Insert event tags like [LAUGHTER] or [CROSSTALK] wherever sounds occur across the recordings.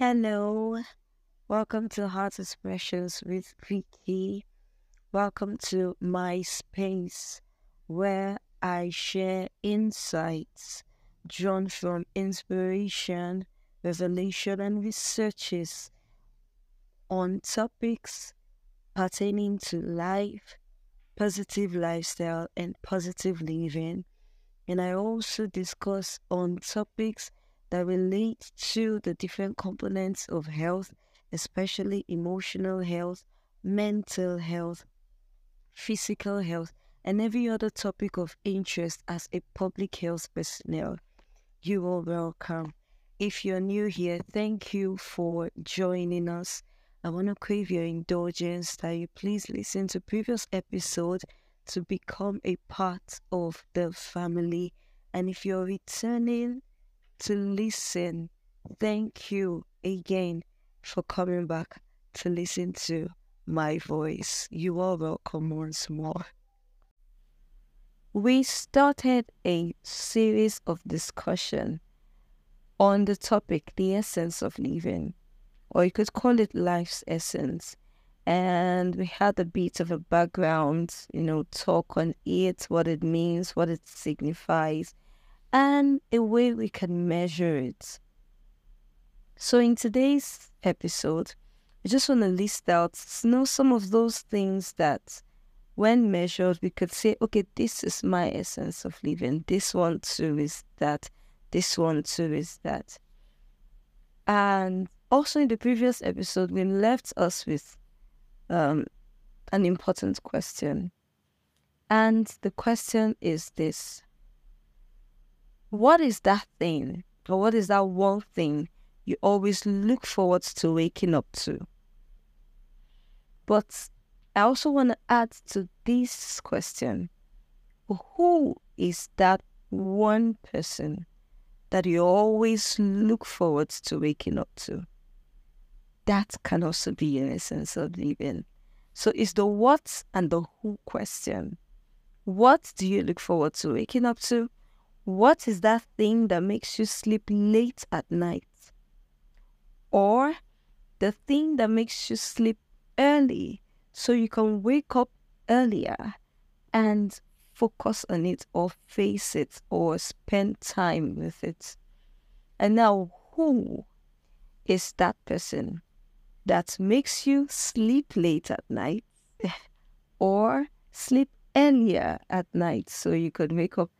Hello, welcome to Heart Expressions with Vicky. Welcome to my space where I share insights drawn from inspiration, revelation, and researches on topics pertaining to life, positive lifestyle, and positive living. And I also discuss on topics that relate to the different components of health, especially emotional health, mental health, physical health, and every other topic of interest as a public health personnel. You are welcome. If you're new here, thank you for joining us. I want to crave your indulgence that you please listen to previous episodes to become a part of the family. And if you're returning, to listen. Thank you again for coming back to listen to my voice. You are welcome once more. We started a series of discussion on the topic, the essence of living, or you could call it life's essence. And we had a bit of a background, you know, talk on it, what it means, what it signifies, and a way we can measure it. So, in today's episode, I just want to list out you know, some of those things that, when measured, we could say, okay, this is my essence of living. This one too is that. This one too is that. And also in the previous episode, we left us with um, an important question. And the question is this what is that thing or what is that one thing you always look forward to waking up to? But I also want to add to this question who is that one person that you always look forward to waking up to? That can also be an essence of living. So it's the what and the who question. What do you look forward to waking up to? What is that thing that makes you sleep late at night? Or the thing that makes you sleep early so you can wake up earlier and focus on it or face it or spend time with it. And now, who is that person that makes you sleep late at night [LAUGHS] or sleep earlier at night so you could wake up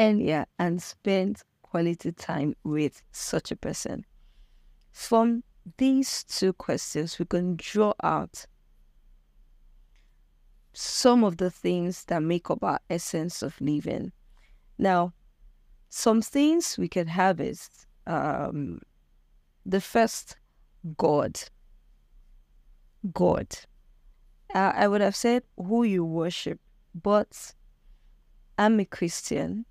earlier and spend quality time with such a person? From these two questions, we can draw out some of the things that make up our essence of living. Now, some things we can have is um, the first, God. God. Uh, I would have said who you worship, but I'm a Christian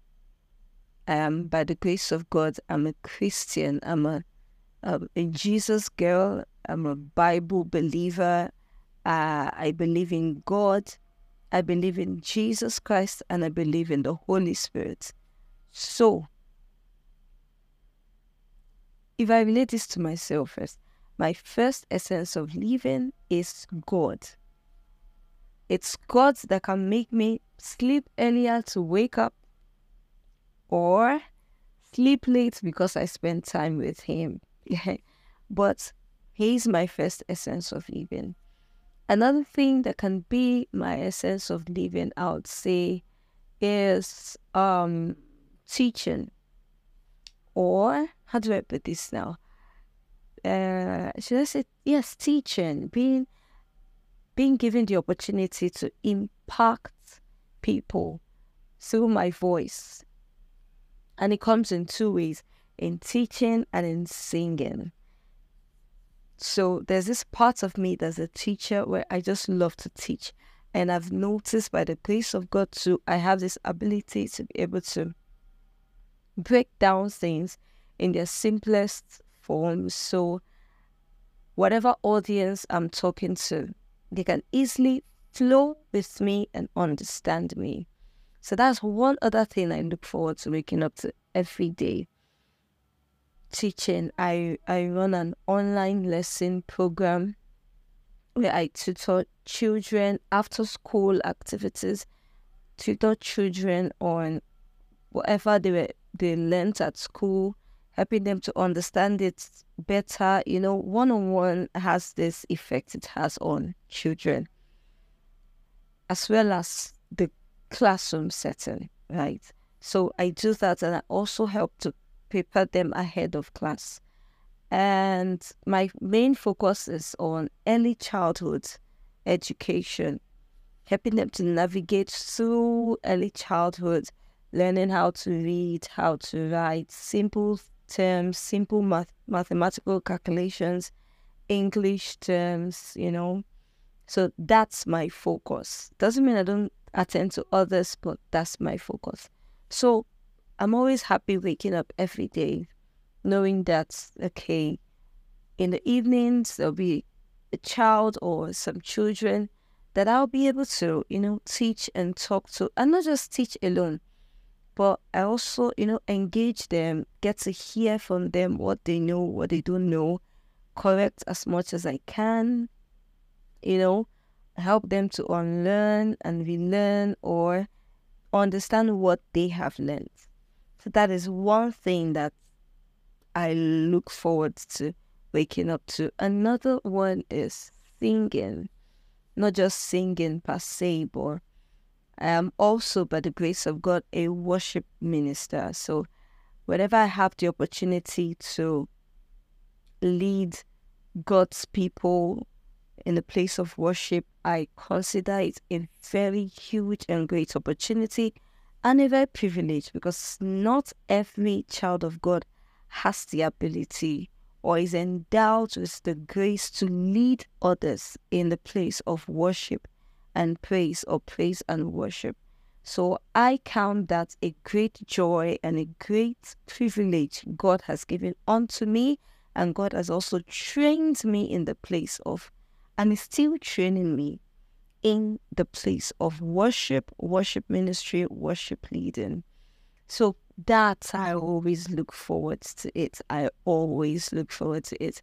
um, by the grace of God, I'm a Christian. I'm a, um, a Jesus girl. I'm a Bible believer. Uh, I believe in God. I believe in Jesus Christ and I believe in the Holy Spirit. So, if I relate this to myself first, my first essence of living is God. It's God that can make me sleep earlier to wake up or sleep late because I spend time with him. [LAUGHS] but he's my first essence of living. Another thing that can be my essence of living, I would say, is um, teaching. Or how do I put this now? Uh, should I say yes, teaching, being being given the opportunity to impact people through my voice and it comes in two ways in teaching and in singing. So there's this part of me that's a teacher where I just love to teach. And I've noticed by the grace of God too, I have this ability to be able to break down things in their simplest form. So whatever audience I'm talking to, they can easily flow with me and understand me. So that's one other thing I look forward to waking up to every day. teaching. I, I run an online lesson program where I tutor children after school activities, tutor children on whatever they were, they learned at school, helping them to understand it better. You know, one on one has this effect it has on children, as well as the classroom setting, right? So I do that and I also help to prepare them ahead of class. And my main focus is on early childhood education, helping them to navigate through early childhood, learning how to read, how to write, simple terms, simple math- mathematical calculations, English terms, you know. So that's my focus. Doesn't mean I don't attend to others, but that's my focus. So I'm always happy waking up every day knowing that, okay, in the evenings there'll be a child or some children that I'll be able to, you know, teach and talk to, and not just teach alone, but I also, you know, engage them, get to hear from them what they know, what they don't know, correct as much as I can, you know, help them to unlearn and relearn or understand what they have learned. So that is one thing that I look forward to waking up to. Another one is singing, not just singing per se, but I am also, by the grace of God, a worship minister. So whenever I have the opportunity to lead God's people in the place of worship, I consider it a very huge and great opportunity and a very privilege because not every child of God has the ability or is endowed with the grace to lead others in the place of worship and praise or praise and worship. So I count that a great joy and a great privilege God has given unto me, and God has also trained me in the place of, and is still training me in the place of worship, worship ministry, worship leading. So that I always look forward to it. I always look forward to it.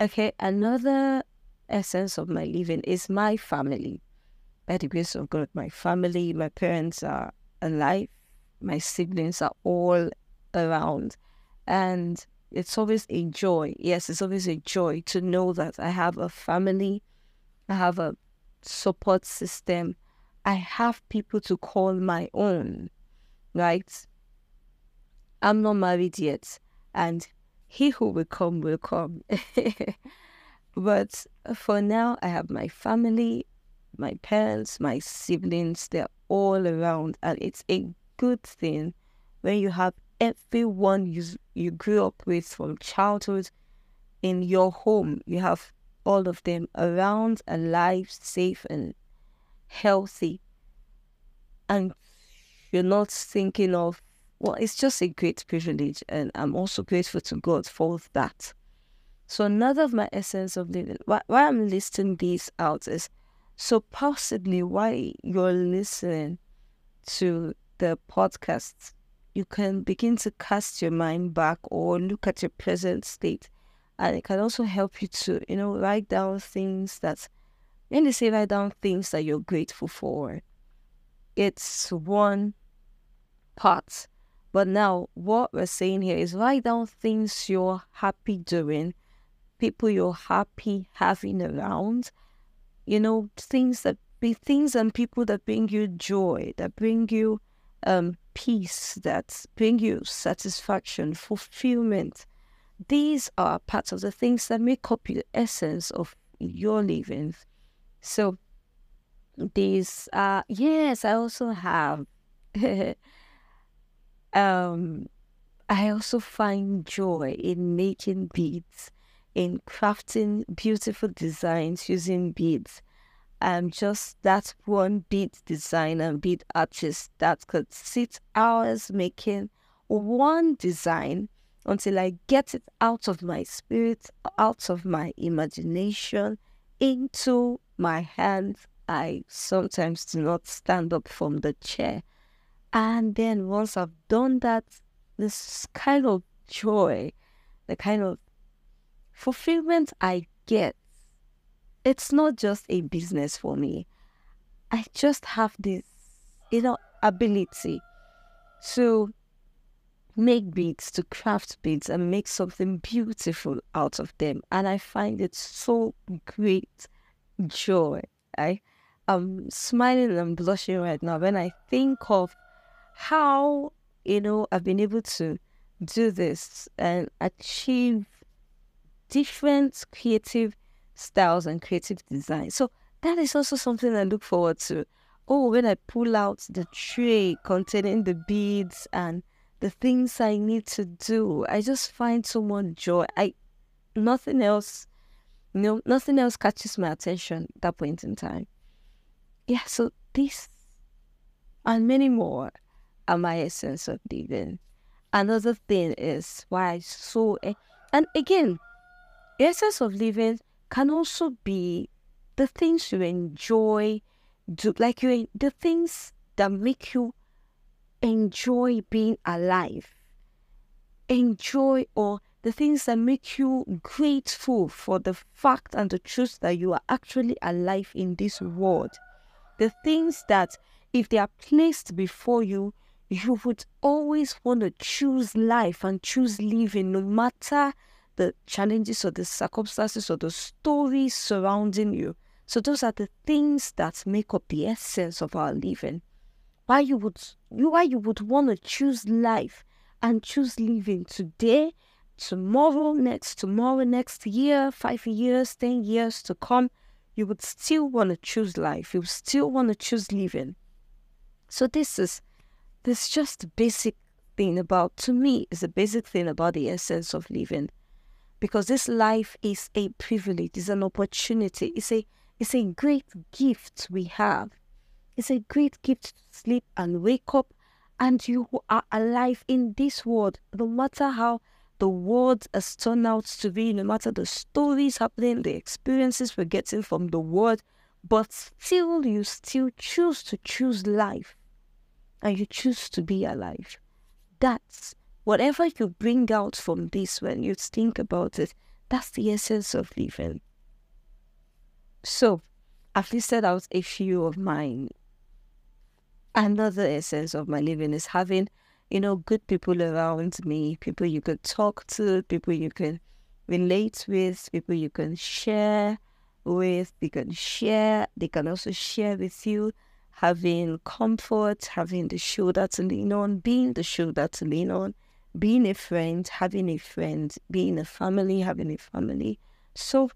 Okay, another essence of my living is my family. By the grace of God, my family, my parents are alive, my siblings are all around. And it's always a joy. Yes, it's always a joy to know that I have a family, I have a support system, I have people to call my own, right? I'm not married yet, and he who will come will come. [LAUGHS] but for now, I have my family, my parents, my siblings, they're all around, and it's a good thing when you have everyone you, you grew up with from childhood in your home. You have all of them around, alive, safe, and healthy. And you're not thinking of well, it's just a great privilege, and I'm also grateful to God for that. So, another of my essence of living, why, why I'm listing these out is so possibly why you're listening to the podcast, you can begin to cast your mind back or look at your present state. And it can also help you to, you know, write down things that, when they say write down things that you're grateful for, it's one part but now, what we're saying here is write down things you're happy doing, people you're happy having around, you know, things that be things and people that bring you joy, that bring you um, peace, that bring you satisfaction, fulfillment. These are parts of the things that make up the essence of your living. So, these are, yes, I also have. [LAUGHS] Um, I also find joy in making beads, in crafting beautiful designs using beads. I'm just that one bead designer and bead artist that could sit hours making one design until I get it out of my spirit, out of my imagination, into my hands. I sometimes do not stand up from the chair and then once I've done that, this kind of joy the kind of fulfillment I get, it's not just a business for me. I just have this, you know, ability to make beads, to craft beads and make something beautiful out of them. And I find it so great joy. I am smiling and blushing right now when I think of how, you know, I've been able to do this and achieve different creative styles and creative design. So that is also something I look forward to. Oh, when I pull out the tray containing the beads and the things I need to do, I just find so much joy. I nothing else, you know, nothing else catches my attention at that point in time. Yeah, so this and many more are my essence of living. Another thing is why I so eh, and again, essence of living can also be the things you enjoy do like you the things that make you enjoy being alive. Enjoy or the things that make you grateful for the fact and the truth that you are actually alive in this world. The things that if they are placed before you you would always want to choose life and choose living no matter the challenges or the circumstances or the stories surrounding you. So those are the things that make up the essence of our living. Why you would why you would want to choose life and choose living today, tomorrow, next tomorrow, next year, five years, ten years to come, you would still want to choose life. You would still want to choose living. So this is this just basic thing about to me is a basic thing about the essence of living because this life is a privilege, it's an opportunity, it's a it's a great gift we have. It's a great gift to sleep and wake up and you are alive in this world, no matter how the world has turned out to be, no matter the stories happening, the experiences we're getting from the world, but still you still choose to choose life and you choose to be alive. That's whatever you bring out from this when you think about it, that's the essence of living. So, I've listed out a few of mine. Another essence of my living is having, you know, good people around me, people you can talk to, people you can relate with, people you can share with, they can share, they can also share with you, having comfort, having the shoulder to lean on, being the shoulder to lean on, being a friend, having a friend, being a family, having a family. So,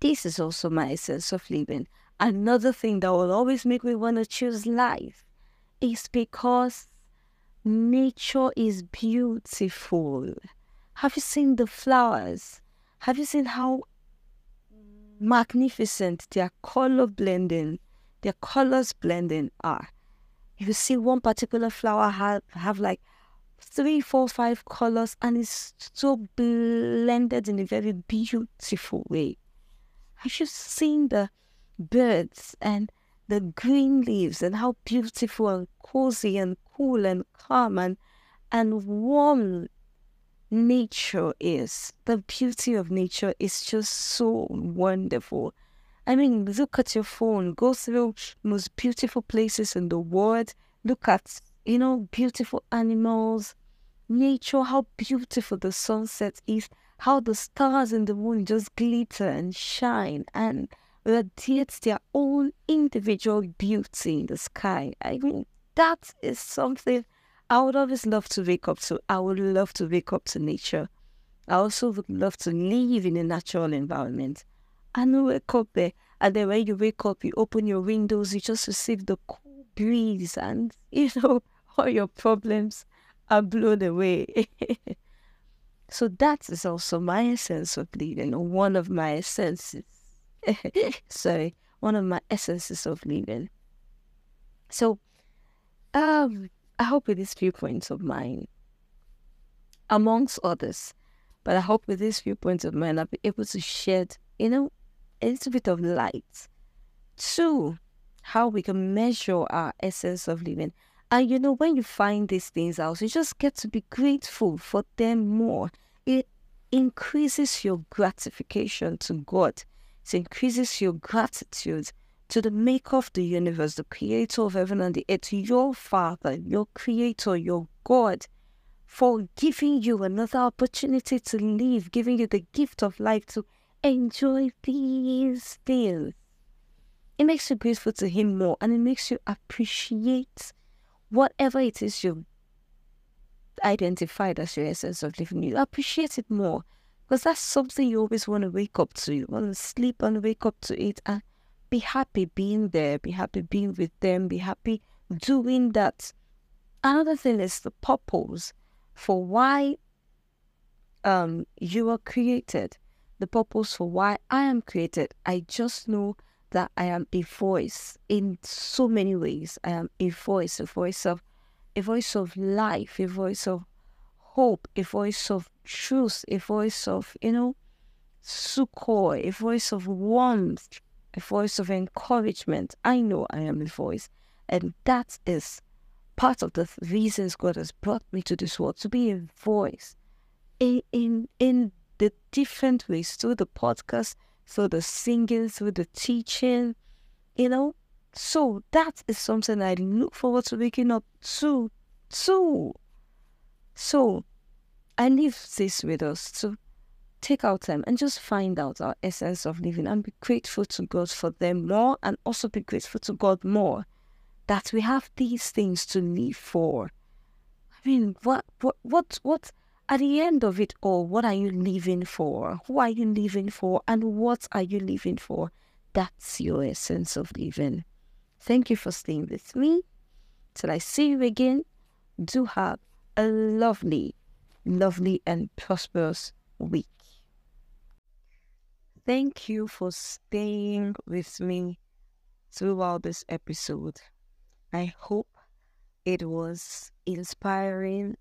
this is also my sense of living. Another thing that will always make me want to choose life is because nature is beautiful. Have you seen the flowers? Have you seen how magnificent their color blending, their colors blending are? If You see one particular flower have, have like three, four, five colors, and it's so blended in a very beautiful way. Have you seen the birds and the green leaves and how beautiful and cozy and cool and calm and, and warm nature is? The beauty of nature is just so wonderful. I mean, look at your phone, go through most beautiful places in the world, look at you know, beautiful animals, nature, how beautiful the sunset is, how the stars and the moon just glitter and shine and radiate their own individual beauty in the sky. I mean, that is something I would always love to wake up to. I would love to wake up to nature. I also would love to live in a natural environment. And wake up there. And then when you wake up, you open your windows, you just receive the cool breeze and, [LAUGHS] you know, all your problems are blown away. [LAUGHS] so that is also my essence of or one of my essences. [LAUGHS] Sorry, one of my essences of living. So, um, I hope with these few points of mine, amongst others, but I hope with these few points of mine, I'll be able to shed, you know, a little bit of light to how we can measure our essence of living and you know, when you find these things out, you just get to be grateful for them more. It increases your gratification to God. It increases your gratitude to the maker of the universe, the creator of heaven and the earth, your Father, your creator, your God, for giving you another opportunity to live, giving you the gift of life to enjoy these things. It makes you grateful to Him more and it makes you appreciate whatever it is you identified as your essence of living. You appreciate it more because that's something you always want to wake up to. You want to sleep and wake up to it and be happy being there, be happy being with them, be happy doing that. Another thing is the purpose for why um you are created, the purpose for why I am created. I just know that I am a voice in so many ways. I am a voice, a voice of a voice of life, a voice of hope, a voice of truth, a voice of, you know, succor, a voice of warmth, a voice of encouragement. I know I am a voice. And that is part of the reasons God has brought me to this world to be a voice in, in, in the different ways through the podcast, through the singing, through the teaching, you know. So that is something I look forward to waking up to, to. So I leave this with us to take our time and just find out our essence of living and be grateful to God for them more and also be grateful to God more that we have these things to live for. I mean, what, what, what, what, at the end of it all, what are you living for? Who are you living for? And what are you living for? That's your essence of living. Thank you for staying with me. Till I see you again, do have a lovely, lovely, and prosperous week. Thank you for staying with me throughout this episode. I hope it was inspiring,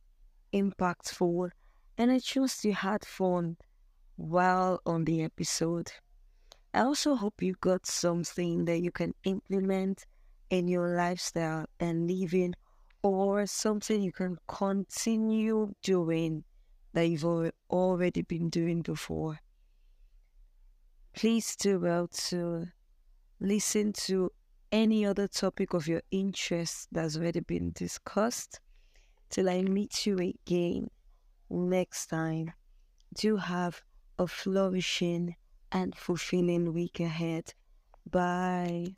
impactful, and I trust you had fun while on the episode. I also hope you got something that you can implement in your lifestyle and living, or something you can continue doing that you've already been doing before please do well to listen to any other topic of your interest that's already been discussed. Till I meet you again next time, do have a flourishing and fulfilling week ahead. Bye.